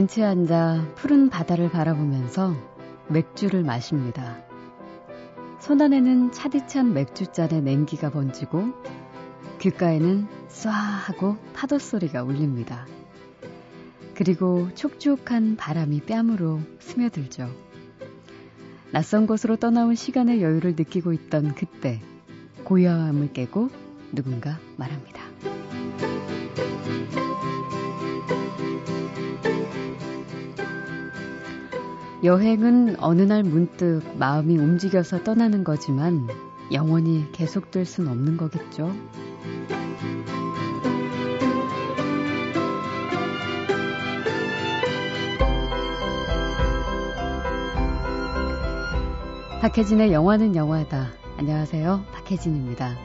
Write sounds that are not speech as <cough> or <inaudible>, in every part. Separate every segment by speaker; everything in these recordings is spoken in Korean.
Speaker 1: 벤치에 앉아 푸른 바다를 바라보면서 맥주를 마십니다. 손안에는 차디찬 맥주잔에 냉기가 번지고 귓가에는 쏴 하고 파도 소리가 울립니다. 그리고 촉촉한 바람이 뺨으로 스며들죠. 낯선 곳으로 떠나온 시간의 여유를 느끼고 있던 그때 고요함을 깨고 누군가 말합니다. 여행은 어느 날 문득 마음이 움직여서 떠나는 거지만 영원히 계속될 순 없는 거겠죠. 박혜진의 영화는 영화다. 안녕하세요. 박혜진입니다.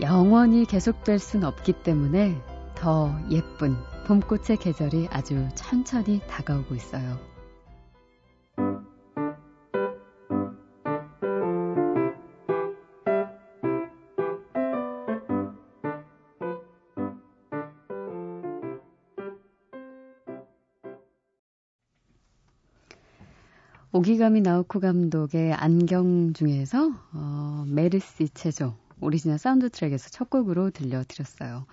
Speaker 1: 영원히 계속될 순 없기 때문에 더 예쁜 봄꽃의 계절이 아주 천천히 다가오고 있어요. 오기가미 나오코 감독의 안경 중에서 어, 메르시 체조 오리지널 사운드 트랙에서 첫 곡으로 들려드렸어요.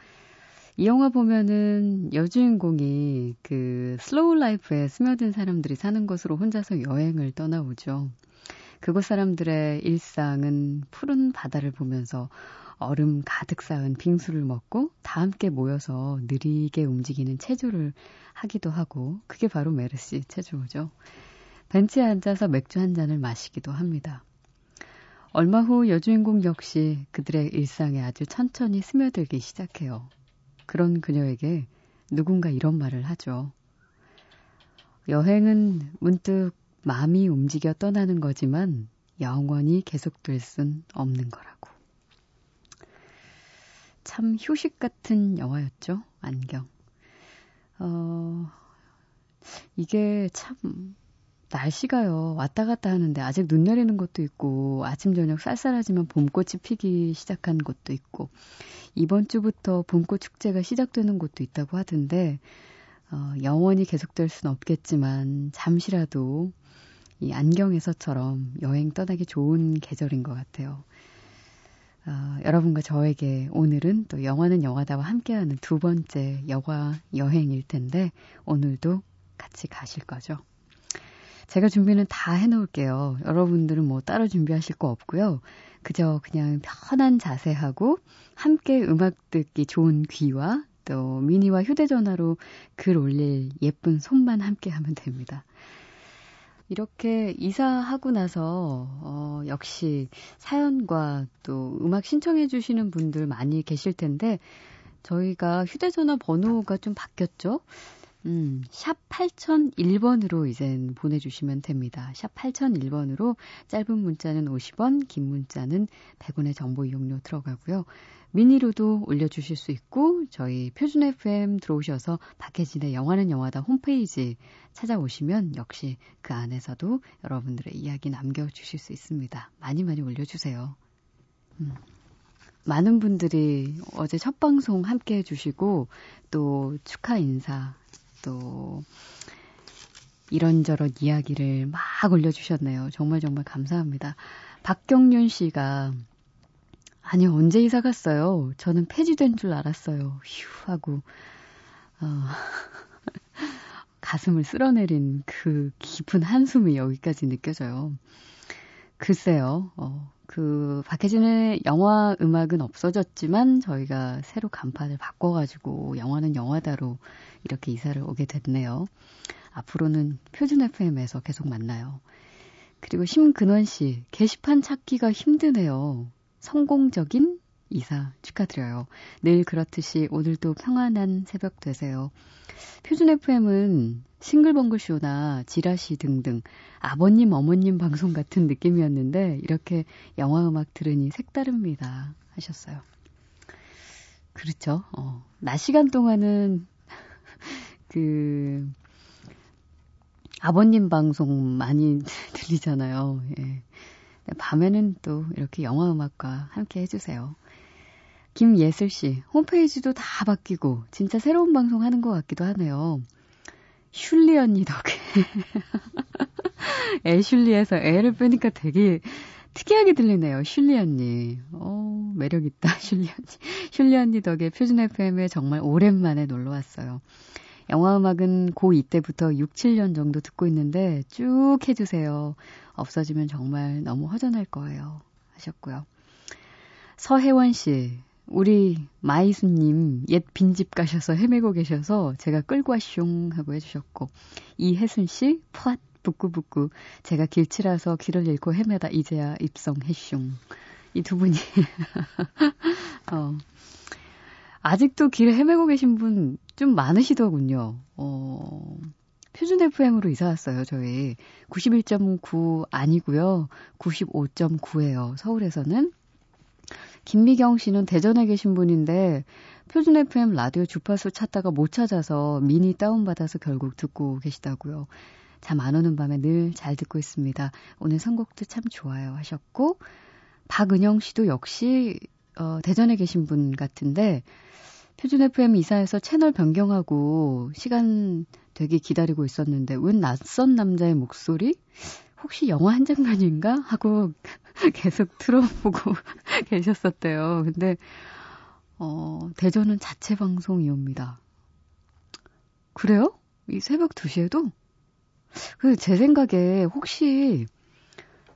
Speaker 1: 이 영화 보면은 여주인공이 그 슬로우 라이프에 스며든 사람들이 사는 곳으로 혼자서 여행을 떠나오죠. 그곳 사람들의 일상은 푸른 바다를 보면서 얼음 가득 쌓은 빙수를 먹고 다 함께 모여서 느리게 움직이는 체조를 하기도 하고 그게 바로 메르시 체조죠. 벤치에 앉아서 맥주 한 잔을 마시기도 합니다. 얼마 후 여주인공 역시 그들의 일상에 아주 천천히 스며들기 시작해요. 그런 그녀에게 누군가 이런 말을 하죠. 여행은 문득 마음이 움직여 떠나는 거지만 영원히 계속될 순 없는 거라고. 참 휴식 같은 영화였죠, 안경. 어, 이게 참 날씨가요, 왔다 갔다 하는데 아직 눈 내리는 곳도 있고, 아침, 저녁 쌀쌀하지만 봄꽃이 피기 시작한 곳도 있고, 이번 주부터 봄꽃 축제가 시작되는 곳도 있다고 하던데, 어, 영원히 계속될 순 없겠지만, 잠시라도 이 안경에서처럼 여행 떠나기 좋은 계절인 것 같아요. 어, 여러분과 저에게 오늘은 또 영화는 영화다와 함께하는 두 번째 영화 여행일 텐데, 오늘도 같이 가실 거죠? 제가 준비는 다 해놓을게요. 여러분들은 뭐 따로 준비하실 거 없고요. 그저 그냥 편한 자세하고 함께 음악 듣기 좋은 귀와 또 미니와 휴대전화로 글 올릴 예쁜 손만 함께 하면 됩니다. 이렇게 이사하고 나서 어, 역시 사연과 또 음악 신청해 주시는 분들 많이 계실 텐데 저희가 휴대전화 번호가 좀 바뀌었죠. 음, 샵 8001번으로 이젠 보내주시면 됩니다. 샵 8001번으로 짧은 문자는 50원, 긴 문자는 100원의 정보 이용료 들어가고요. 미니로도 올려주실 수 있고, 저희 표준 FM 들어오셔서 박혜진의 영화는 영화다 홈페이지 찾아오시면 역시 그 안에서도 여러분들의 이야기 남겨주실 수 있습니다. 많이 많이 올려주세요. 음. 많은 분들이 어제 첫 방송 함께 해주시고, 또 축하 인사 또 이런저런 이야기를 막 올려주셨네요. 정말 정말 감사합니다. 박경윤 씨가 아니 언제 이사 갔어요? 저는 폐지된 줄 알았어요. 휴 하고 어, <laughs> 가슴을 쓸어내린 그 깊은 한숨이 여기까지 느껴져요. 글쎄요. 어, 그 박혜진의 영화 음악은 없어졌지만 저희가 새로 간판을 바꿔가지고 영화는 영화다로 이렇게 이사를 오게 됐네요. 앞으로는 표준 FM에서 계속 만나요. 그리고 심근원 씨, 게시판 찾기가 힘드네요. 성공적인 이사 축하드려요. 늘 그렇듯이 오늘도 평안한 새벽 되세요. 표준 FM은 싱글벙글 쇼나 지라시 등등 아버님, 어머님 방송 같은 느낌이었는데 이렇게 영화 음악 들으니 색다릅니다. 하셨어요. 그렇죠. 어, 낮 시간 동안은 <laughs> 그 아버님 방송 많이 <laughs> 들리잖아요. 예. 밤에는 또 이렇게 영화 음악과 함께 해주세요. 김예슬 씨, 홈페이지도 다 바뀌고, 진짜 새로운 방송 하는 것 같기도 하네요. 슐리 언니 덕에. <laughs> 애슐리에서 애를 빼니까 되게 특이하게 들리네요. 슐리 언니. 어, 매력있다, <laughs> 슐리 언니. 슐리 언니 덕에 표준 FM에 정말 오랜만에 놀러 왔어요. 영화 음악은 고2 때부터 6, 7년 정도 듣고 있는데 쭉 해주세요. 없어지면 정말 너무 허전할 거예요. 하셨고요. 서혜원 씨, 우리 마이수님 옛 빈집 가셔서 헤매고 계셔서 제가 끌고 와숑 하고 해주셨고 이혜순 씨, 푸앗 부끄부끄 제가 길치라서 길을 잃고 헤매다 이제야 입성해숑 이 두 분이 <laughs> 어, 아직도 길을 헤매고 계신 분 좀 많으시더군요. 어, 표준 FM으로 이사 왔어요, 저희. 91.9 아니고요. 95.9예요. 서울에서는. 김미경 씨는 대전에 계신 분인데 표준 FM 라디오 주파수 찾다가 못 찾아서 미니 다운받아서 결국 듣고 계시다고요. 잠 안 오는 밤에 늘 잘 듣고 있습니다. 오늘 선곡도 참 좋아요 하셨고 박은영 씨도 역시 어, 대전에 계신 분 같은데 표준 FM 이사해서 채널 변경하고 시간 되게 기다리고 있었는데 웬 낯선 남자의 목소리? 혹시 영화 한 장면인가? 하고 <laughs> 계속 틀어보고 <laughs> 계셨었대요. 근데 어, 대전은 자체 방송이옵니다. 그래요? 이 새벽 2시에도? 그 제 생각에 혹시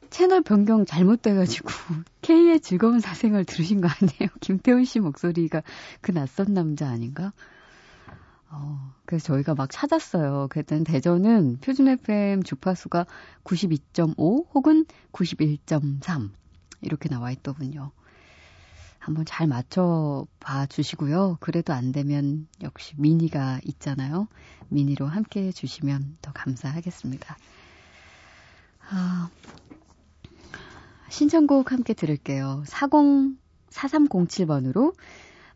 Speaker 1: 채널 변경 잘못돼가지고 <laughs> K의 즐거운 사생활 들으신 거 아니에요? 김태훈 씨 목소리가 그 낯선 남자 아닌가? 어, 그래서 저희가 막 찾았어요. 그랬더니 대전은 표준 FM 주파수가 92.5 혹은 91.3 이렇게 나와 있더군요. 한번 잘 맞춰 봐 주시고요. 그래도 안 되면 역시 미니가 있잖아요. 미니로 함께 해 주시면 더 감사하겠습니다. 아, 신청곡 함께 들을게요. 40, 4307번으로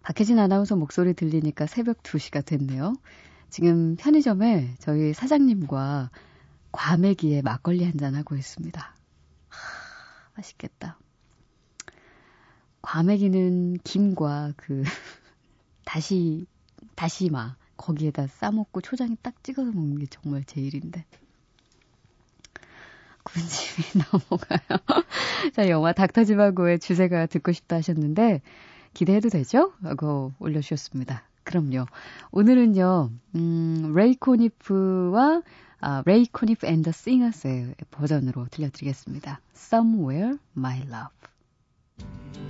Speaker 1: 박혜진 아나운서 목소리 들리니까 새벽 2시가 됐네요. 지금 편의점에 저희 사장님과 과메기에 막걸리 한잔 하고 있습니다. 하, 맛있겠다. 과메기는 김과 그 <laughs> 다시 다시마 거기에다 싸먹고 초장에 딱 찍어서 먹는 게 정말 제일인데. 군침이 <laughs> 넘어가요. 자, 영화 닥터지바고의 주제가 듣고 싶다 하셨는데, 기대해도 되죠? 하고 올려주셨습니다. 그럼요. 오늘은요, 음, 레이 코니프와 아, 레이 코니프 and the Singers의 버전으로 들려드리겠습니다. Somewhere My Love.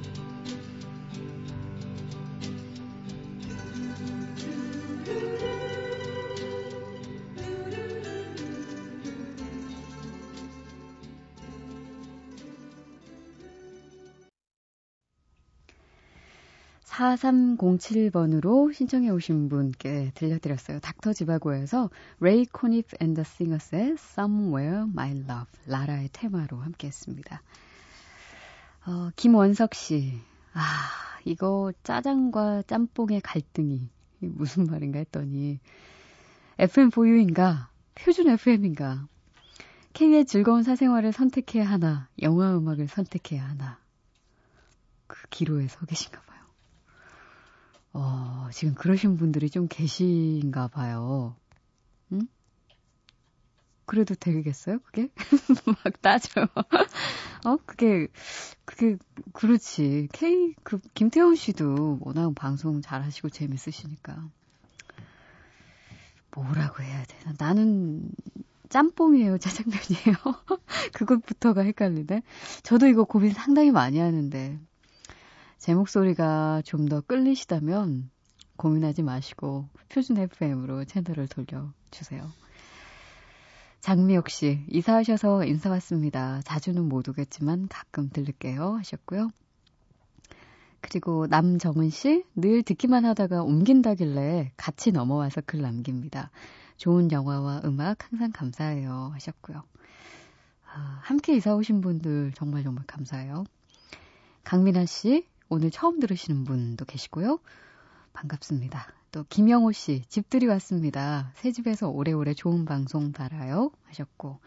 Speaker 1: 4307번으로 신청해 오신 분께 들려드렸어요. 닥터 지바고에서 레이 코니프 and the Singers의 Somewhere My Love 라라의 테마로 함께 했습니다. 어, 김원석 씨. 아, 이거 짜장과 짬뽕의 갈등이 무슨 말인가 했더니 FM4U인가 표준 FM인가 K의 즐거운 사생활을 선택해야 하나 영화 음악을 선택해야 하나 그 기로에 서 계신가 봐요. 어, 지금 그러신 분들이 좀 계신가 봐요. 응? 그래도 되겠어요, 그게? <laughs> 막 따져요. 어, 그게, 그게, 그렇지. K, 그, 김태훈 씨도 워낙 방송 잘 하시고 재밌으시니까. 뭐라고 해야 되나. 나는 짬뽕이에요, 짜장면이에요. <laughs> 그것부터가 헷갈리네. 저도 이거 고민 상당히 많이 하는데. 제 목소리가 좀 더 끌리시다면 고민하지 마시고 표준 FM으로 채널을 돌려주세요. 장미옥 씨, 이사하셔서 인사 왔습니다. 자주는 못 오겠지만 가끔 들를게요. 하셨고요. 그리고 남정은 씨, 늘 듣기만 하다가 옮긴다길래 같이 넘어와서 글 남깁니다. 좋은 영화와 음악 항상 감사해요. 하셨고요. 아, 함께 이사 오신 분들 정말 정말 감사해요. 강민아 씨, 오늘 처음 들으시는 분도 계시고요. 반갑습니다. 또 김영호 씨, 집들이 왔습니다. 새 집에서 오래오래 좋은 방송 바라요. 하셨고,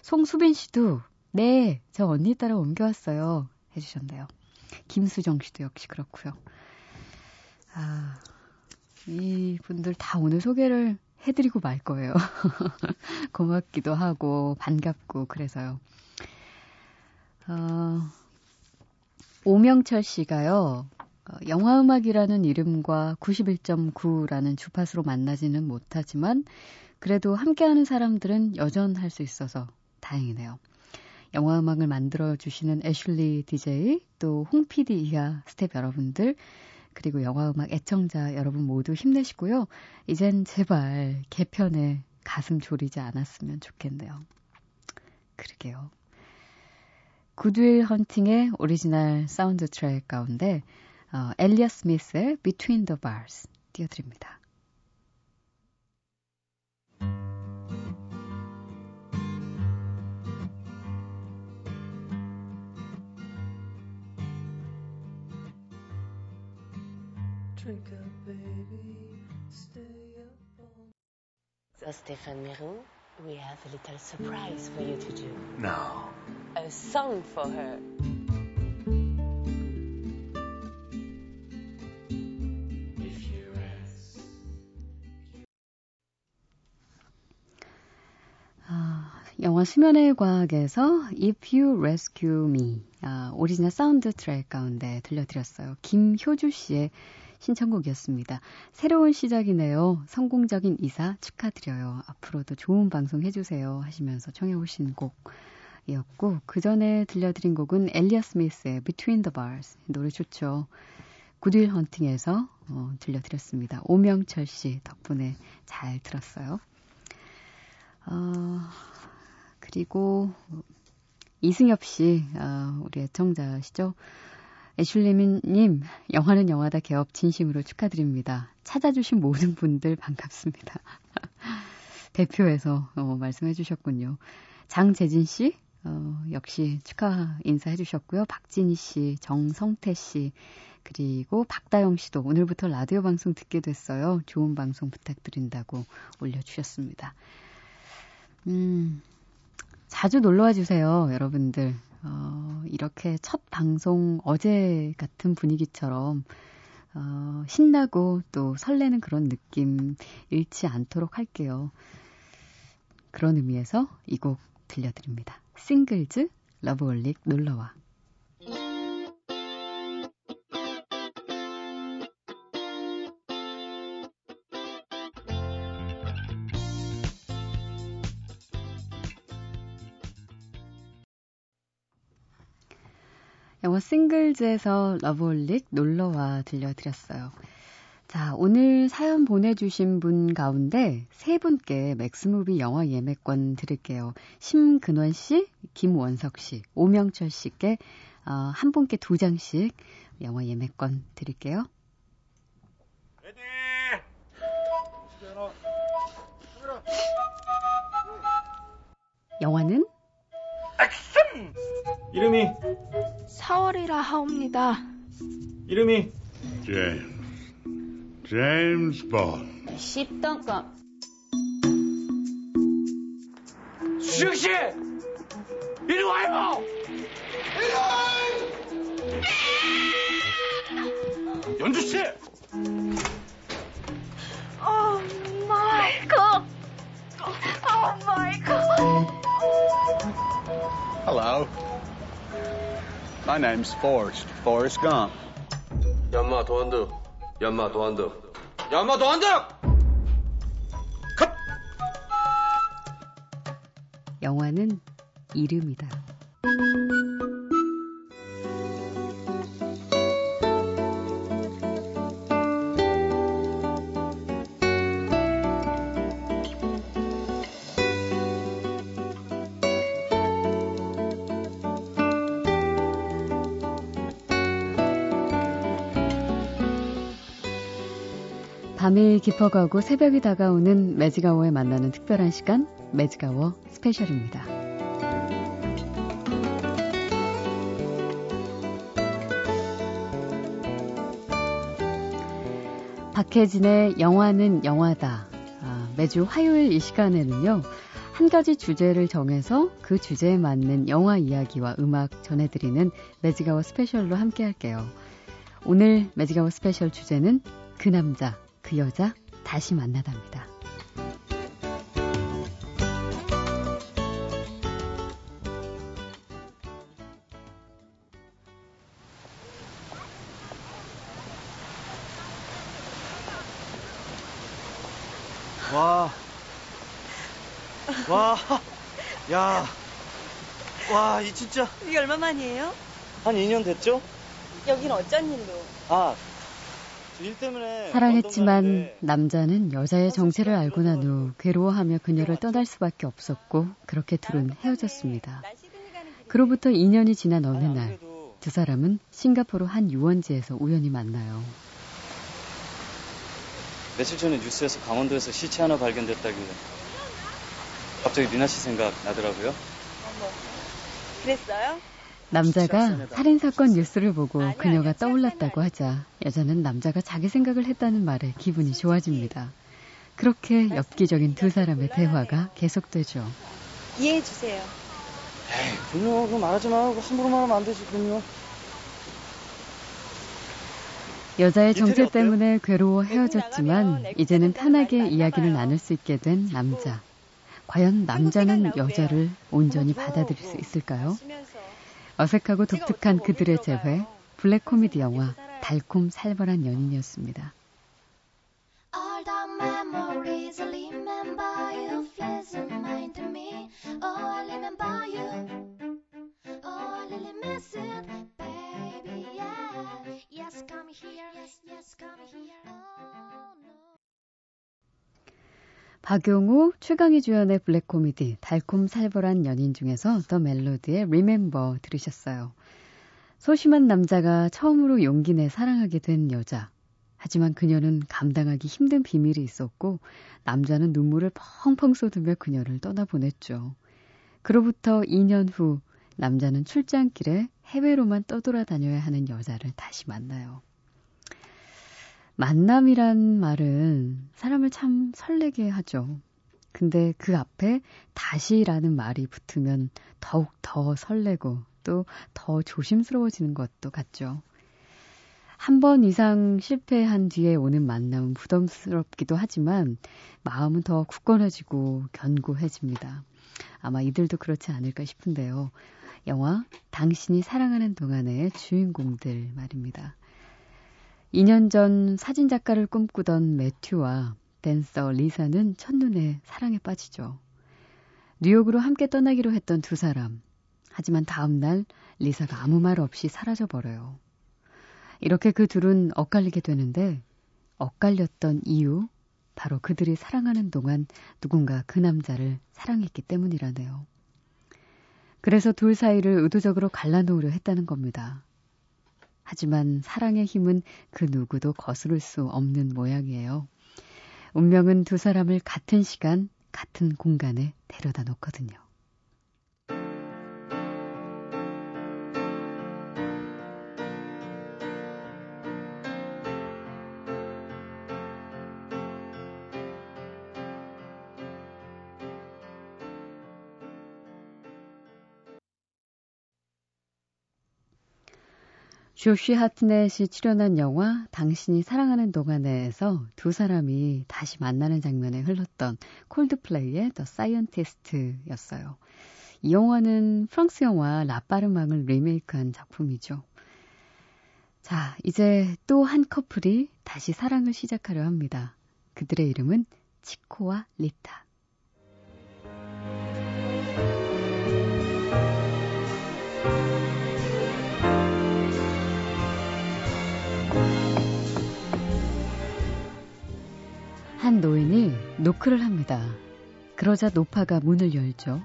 Speaker 1: 송수빈 씨도, 네, 저 언니 따라 옮겨왔어요. 해주셨네요. 김수정 씨도 역시 그렇고요. 아, 이 분들 다 오늘 소개를 해드리고 말 거예요. <laughs> 고맙기도 하고, 반갑고, 그래서요. 어, 오명철 씨가요, 어, 영화음악이라는 이름과 91.9라는 주파수로 만나지는 못하지만, 그래도 함께하는 사람들은 여전할 수 있어서 다행이네요. 영화음악을 만들어주시는 애슐리 DJ, 또 홍PD 이하 스텝 여러분들, 그리고 영화음악 애청자 여러분 모두 힘내시고요. 이젠 제발 개편에 가슴 졸이지 않았으면 좋겠네요. 그러게요. Good Will Hunting의 오리지널 사운드 트랙 가운데 어, 엘리엇 스미스의 Between the Bars 띄워드립니다.
Speaker 2: Drink up, baby. Stay up all
Speaker 3: So, Stéphane Mirou, we have a little surprise for you to do.
Speaker 4: No.
Speaker 3: A song for her.
Speaker 1: 아, 영화 수면의 과학에서 If You Rescue Me 아, 오리지널 사운드 트랙 가운데 들려드렸어요. 김효주 씨의 신청곡이었습니다. 새로운 시작이네요. 성공적인 이사 축하드려요. 앞으로도 좋은 방송 해주세요. 하시면서 청해 오신 곡 이었고 그 전에 들려드린 곡은 엘리아 스미스의 Between the Bars 노래 좋죠. 구딜 헌팅에서 어, 들려드렸습니다. 오명철 씨 덕분에 잘 들었어요. 어, 그리고 이승엽 씨, 어, 우리 애청자시죠? 애슐리님, 영화는 영화다 개업 진심으로 축하드립니다. 찾아주신 모든 분들 반갑습니다. <laughs> 대표에서 어, 말씀해 주셨군요. 장재진 씨, 어, 역시 축하 인사해 주셨고요. 박진희 씨, 정성태 씨, 그리고 박다영 씨도 오늘부터 라디오 방송 듣게 됐어요. 좋은 방송 부탁드린다고 올려주셨습니다. 음, 자주 놀러와 주세요, 여러분들. 어, 이렇게 첫 방송 어제 같은 분위기처럼 어, 신나고 또 설레는 그런 느낌 잃지 않도록 할게요. 그런 의미에서 이 곡 들려드립니다. 싱글즈 러브홀릭 놀러와. 영화 싱글즈에서 러브홀릭 놀러와 들려드렸어요. 자, 오늘 사연 보내주신 분 가운데 세 분께 맥스무비 영화 예매권 드릴게요. 심근원 씨, 김원석 씨, 오명철 씨께 어, 한 분께 두 장씩 영화 예매권 드릴게요.
Speaker 4: Ready!
Speaker 1: 영화는
Speaker 4: 액션! 이름이,
Speaker 5: 4월이라 하옵니다.
Speaker 4: 이름이,
Speaker 6: James. James Bond.
Speaker 3: 10등급.
Speaker 4: 수정씨! 이리 와요! 연주씨!
Speaker 5: 오 마이 갓. 오 마이 갓.
Speaker 7: Hello. My name's Forrest. Forrest Gump.
Speaker 8: 연마 도안드 연마 도안드 연마 도안드 컷!
Speaker 1: 영화는 이름이다. 밤이 깊어가고 새벽이 다가오는 매직아워에 만나는 특별한 시간, 매직아워 스페셜입니다. 박혜진의 영화는 영화다. 아, 매주 화요일 이 시간에는요, 한 가지 주제를 정해서 그 주제에 맞는 영화 이야기와 음악 전해드리는 매직아워 스페셜로 함께 할게요. 오늘 매직아워 스페셜 주제는 그 남자, 그 여자, 다시 만나답니다.
Speaker 9: 와. 와. 야. 와, 이 진짜
Speaker 10: 이게 얼마 만이에요?
Speaker 9: 한 2년 됐죠?
Speaker 10: 여긴 어쩐 일로?
Speaker 9: 아.
Speaker 1: 사랑했지만 남자는 여자의 정체를 알고 난 후 괴로워하며 그녀를 떠날 수밖에 없었고 그렇게 둘은 헤어졌습니다. 그로부터 2년이 지난 어느 날 두 사람은 싱가포르 한 유원지에서 우연히 만나요.
Speaker 9: 며칠 전에 뉴스에서 강원도에서 시체 하나 발견됐다길래 갑자기 리나 씨 생각 나더라고요.
Speaker 10: 어머. 그랬어요?
Speaker 1: 남자가 살인사건 뉴스를 보고 그녀가. 떠올랐다고 하자 여자는 남자가 자기 생각을 했다는 말에 기분이 좋아집니다. 그렇게 엽기적인 두 사람의 대화가 계속되죠.
Speaker 10: 이해해 주세요.
Speaker 9: 에이, 그럼요. 그거 말하지 말고 함부로 말하면 안 되지, 그럼요.
Speaker 1: 여자의 정체? 때문에 괴로워
Speaker 10: 외국 나가면
Speaker 1: 헤어졌지만
Speaker 10: 애국
Speaker 1: 이제는 편하게 이야기를. 나눌 수 있게 된 남자. 과연 남자는. 여자를 온전히
Speaker 10: 뭐,
Speaker 1: 받아들일
Speaker 10: 뭐,
Speaker 1: 수 있을까요? 어색하고 독특한 그들의 재회? 블랙 코미디 영화. 달콤 살벌한 연인이었습니다. 박용우, 최강희 주연의 블랙 코미디 달콤 살벌한 연인 중에서 더 멜로디의 Remember 들으셨어요. 소심한 남자가 처음으로 용기 내 사랑하게 된 여자. 하지만 그녀는 감당하기 힘든 비밀이 있었고 남자는 눈물을 펑펑 쏟으며 그녀를 떠나보냈죠. 그로부터 2년 후 남자는 출장길에 해외로만 떠돌아다녀야 하는 여자를 다시 만나요. 만남이란 말은 사람을 참 설레게 하죠. 근데 그 앞에 다시라는 말이 붙으면 더욱 더 설레고 또 더 조심스러워지는 것도 같죠. 한 번 이상 실패한 뒤에 오는 만남은 부담스럽기도 하지만 마음은 더 굳건해지고 견고해집니다. 아마 이들도 그렇지 않을까 싶은데요. 영화 당신이 사랑하는 동안의 주인공들 말입니다. 2년 전 사진작가를 꿈꾸던 매튜와 댄서 리사는 첫눈에 사랑에 빠지죠. 뉴욕으로 함께 떠나기로 했던 두 사람. 하지만 다음날 리사가 아무 말 없이 사라져버려요. 이렇게 그 둘은 엇갈리게 되는데 엇갈렸던 이유 바로 그들이 사랑하는 동안 누군가 그 남자를 사랑했기 때문이라네요. 그래서 둘 사이를 의도적으로 갈라놓으려 했다는 겁니다. 하지만 사랑의 힘은 그 누구도 거스를 수 없는 모양이에요. 운명은 두 사람을 같은 시간, 같은 공간에 데려다 놓거든요. 조쉬 하트넷이 출연한 영화 당신이 사랑하는 동안에서 두 사람이 다시 만나는 장면에 흘렀던 콜드플레이의 The Scientist였어요. 이 영화는 프랑스 영화 라파르망을 리메이크한 작품이죠. 자, 이제 또 한 커플이 다시 사랑을 시작하려 합니다. 그들의 이름은 치코와 리타. 한 노인이 노크를 합니다. 그러자 노파가 문을 열죠.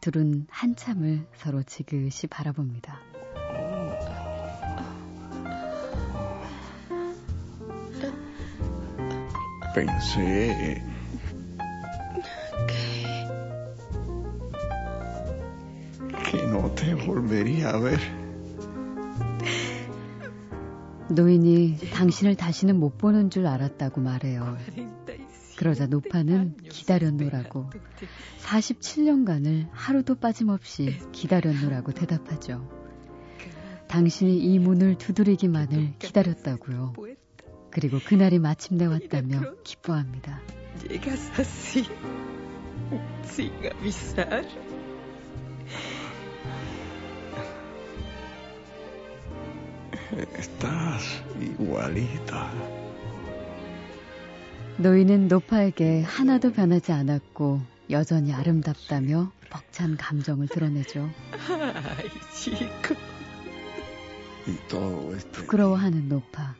Speaker 1: 둘은 한참을 서로 지그시 바라봅니다.
Speaker 6: Pensé que no te volvería a ver.
Speaker 1: 노인이 당신을 다시는 못 보는 줄 알았다고 말해요. 그러자 노파는 기다렸노라고 47년간을 하루도 빠짐없이 기다렸노라고 대답하죠. 당신이 이 문을 두드리기만을 기다렸다고요. 그리고 그날이 마침내 왔다며 기뻐합니다.
Speaker 6: Estás igualita.
Speaker 1: 노인은 노파에게 하나도 변하지 않았고 여전히 아름답다며 벅찬 감정을 드러내죠.
Speaker 2: Ay, chico.
Speaker 6: Y todo este
Speaker 1: 부끄러워하는 노파.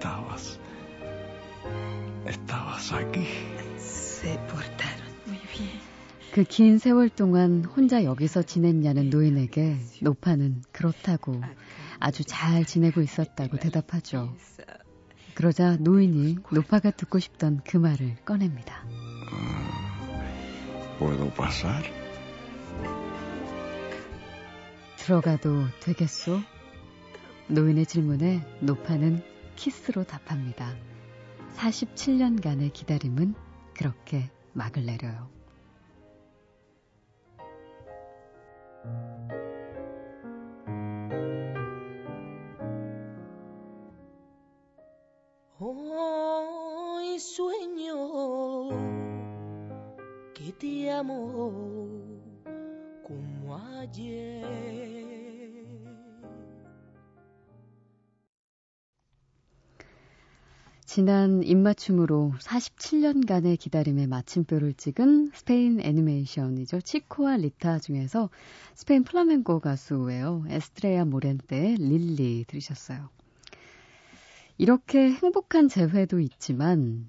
Speaker 6: estabas. Estabas aquí.
Speaker 2: Se bien.
Speaker 1: 그 긴 세월 동안 혼자 여기서 지냈냐는 노인에게 노파는 그렇다고 아주 잘 지내고 있었다고 대답하죠. 그러자 노인이 노파가 듣고 싶던 그 말을 꺼냅니다.
Speaker 6: ¿Puedo pasar?
Speaker 1: 들어가도 되겠소? 노인의 질문에 노파는 키스로 답합니다. 47년간의 기다림은 그렇게 막을 내려요.
Speaker 2: Hoy sueño que te amo como ayer.
Speaker 1: 지난 입맞춤으로 47년간의 기다림의 마침표를 찍은 스페인 애니메이션이죠. 치코와 리타 중에서 스페인 플라멩코 가수예요. 에스트레아 모렌테의 릴리 들으셨어요. 이렇게 행복한 재회도 있지만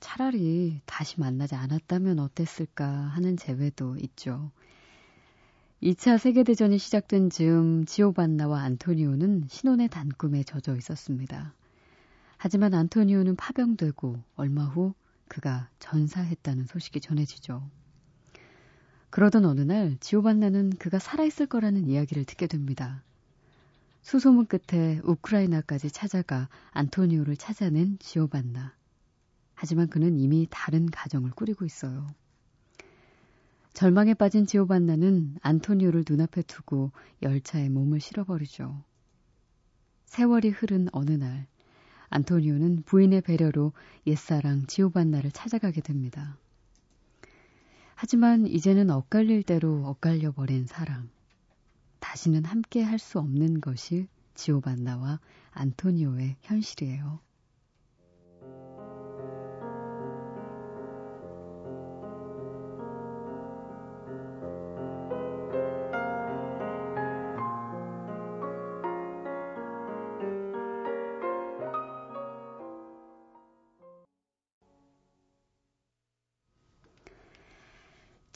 Speaker 1: 차라리 다시 만나지 않았다면 어땠을까 하는 재회도 있죠. 2차 세계대전이 시작된 즈음 지오반나와 안토니오는 신혼의 단꿈에 젖어 있었습니다. 하지만 안토니오는 파병되고 얼마 후 그가 전사했다는 소식이 전해지죠. 그러던 어느 날 지오반나는 그가 살아있을 거라는 이야기를 듣게 됩니다. 수소문 끝에 우크라이나까지 찾아가 안토니오를 찾아낸 지오반나. 하지만 그는 이미 다른 가정을 꾸리고 있어요. 절망에 빠진 지오반나는 안토니오를 눈앞에 두고 열차에 몸을 실어버리죠. 세월이 흐른 어느 날, 안토니오는 부인의 배려로 옛사랑 지오반나를 찾아가게 됩니다. 하지만 이제는 엇갈릴 대로 엇갈려 버린 사랑. 다시는 함께 할 수 없는 것이 지오반나와 안토니오의 현실이에요.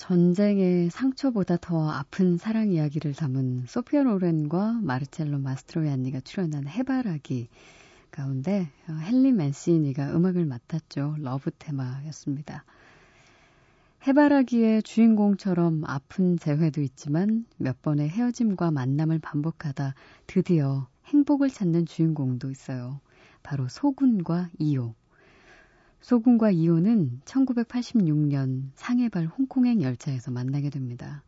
Speaker 1: 전쟁의 상처보다 더 아픈 사랑 이야기를 담은 소피아 로렌과 마르첼로 마스트로야니가 출연한 해바라기 가운데 어, 헨리 맨시니가 음악을 맡았죠. 러브 테마였습니다. 해바라기의 주인공처럼 아픈 재회도 있지만 몇 번의 헤어짐과 만남을 반복하다 드디어 행복을 찾는 주인공도 있어요. 바로 소군과 이요. 소군과 이호는 1986년 상해발 홍콩행 열차에서 만나게 됩니다.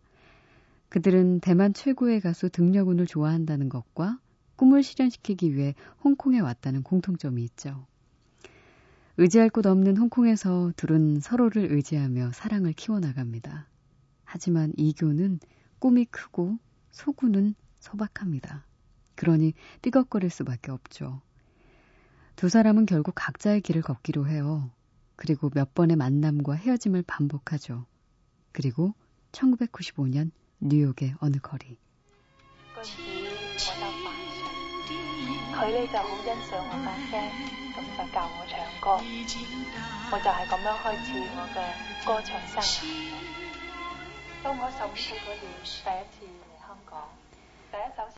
Speaker 1: 그들은 대만 최고의 가수 등려군을 좋아한다는 것과 꿈을 실현시키기 위해 홍콩에 왔다는 공통점이 있죠. 의지할 곳 없는 홍콩에서 둘은 서로를 의지하며 사랑을 키워나갑니다. 하지만 이교는 꿈이 크고 소구는 소박합니다. 그러니 삐걱거릴 수밖에 없죠. 두 사람은 결국 각자의 길을 걷기로 해요. 그리고 몇 번의 만남과 헤어짐을 반복하죠. 그리고 1995년 뉴욕의 어느 거리.
Speaker 5: 嗰陣時我就扮上，佢咧就好欣賞我把聲，咁就教我唱歌，我就係咁樣開始我嘅歌唱生涯。到我十五歲嗰年，第一次嚟香港，第一首識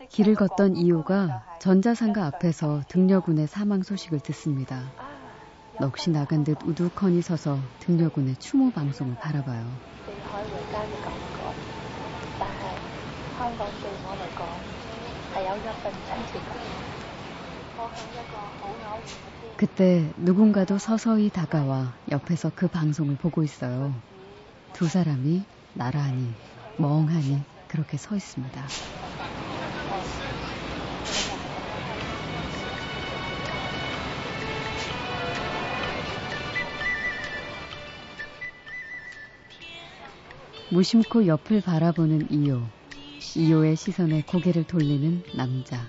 Speaker 1: 길을 걷던 이호가 전자상가 앞에서 등려군의 사망 소식을 듣습니다. 넋이 나간 듯 우두커니 서서 등려군의 추모 방송을 바라봐요. 그때 누군가도 서서히 다가와 옆에서 그 방송을 보고 있어요. 두 사람이 나란히 멍하니 그렇게 서 있습니다. 무심코 옆을 바라보는 이요. 이요의 시선에 고개를 돌리는 남자.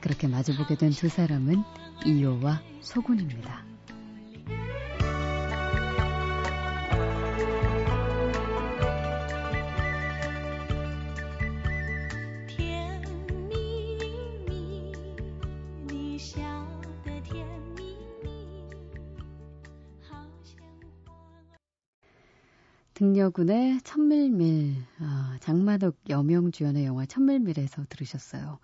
Speaker 1: 그렇게 마주보게 된 두 사람은 이요와 소군입니다. 등려군의 천밀밀, 아, 장마덕 여명 주연의 영화 천밀밀에서 들으셨어요.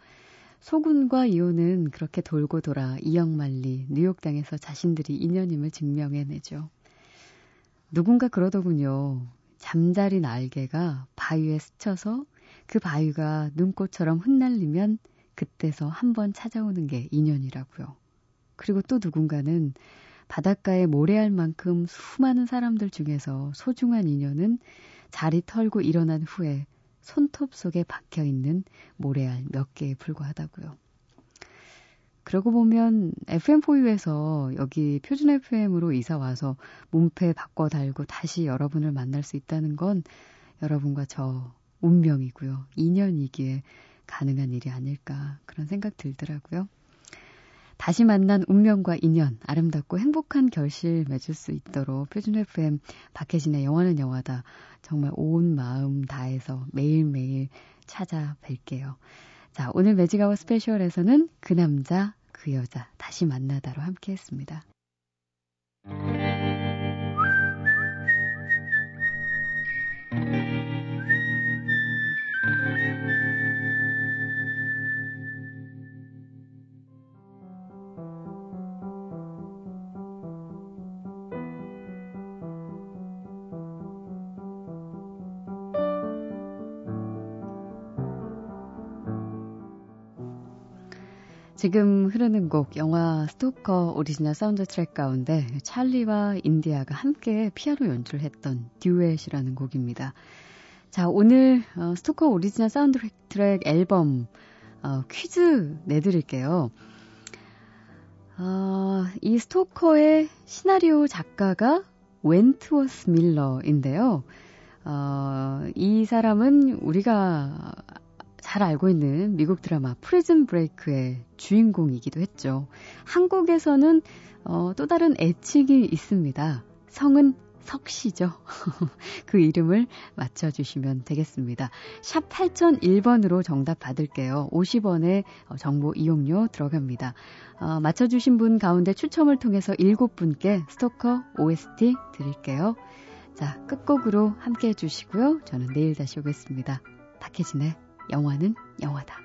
Speaker 1: 소군과 이호는 그렇게 돌고 돌아 이영만리, 뉴욕당에서 자신들이 인연임을 증명해내죠. 누군가 그러더군요. 잠자리 날개가 바위에 스쳐서 그 바위가 눈꽃처럼 흩날리면 그때서 한 번 찾아오는 게 인연이라고요. 그리고 또 누군가는 바닷가에 모래알 만큼 수많은 사람들 중에서 소중한 인연은 자리 털고 일어난 후에 손톱 속에 박혀 있는 모래알 몇 개에 불과하다고요. 그러고 보면 FM4U에서 여기 표준 FM으로 이사 와서 문패 바꿔 달고 다시 여러분을 만날 수 있다는 건 여러분과 저 운명이고요. 인연이기에 가능한 일이 아닐까 그런 생각 들더라고요. 다시 만난 운명과 인연, 아름답고 행복한 결실 맺을 수 있도록 표준 FM 박혜진의 영화는 영화다. 정말 온 마음 다해서 매일매일 찾아뵐게요. 자, 오늘 매직아워 스페셜에서는 그 남자, 그 여자 다시 만나다로 함께 했습니다. 지금 흐르는 곡 영화 스토커 오리지널 사운드 트랙 가운데 찰리와 인디아가 함께 피아노 연주를 했던 듀엣이라는 곡입니다. 자, 오늘 어, 스토커 오리지널 사운드 트랙 앨범 어, 퀴즈 내드릴게요. 어, 이 스토커의 시나리오 작가가 웬트워스 밀러인데요. 어, 이 사람은 우리가 잘 알고 있는 미국 드라마 프리즌 브레이크의 주인공이기도 했죠. 한국에서는 어, 또 다른 애칭이 있습니다. 성은 석씨죠. <laughs> 그 이름을 맞춰주시면 되겠습니다. 샵 8001번으로 정답 받을게요. 50원의 어, 정보 이용료 들어갑니다. 어, 맞춰주신 분 가운데 추첨을 통해서 7분께 스토커 OST 드릴게요. 자, 끝곡으로 함께 해주시고요. 저는 내일 다시 오겠습니다. 박혜진의 영화는 영화다.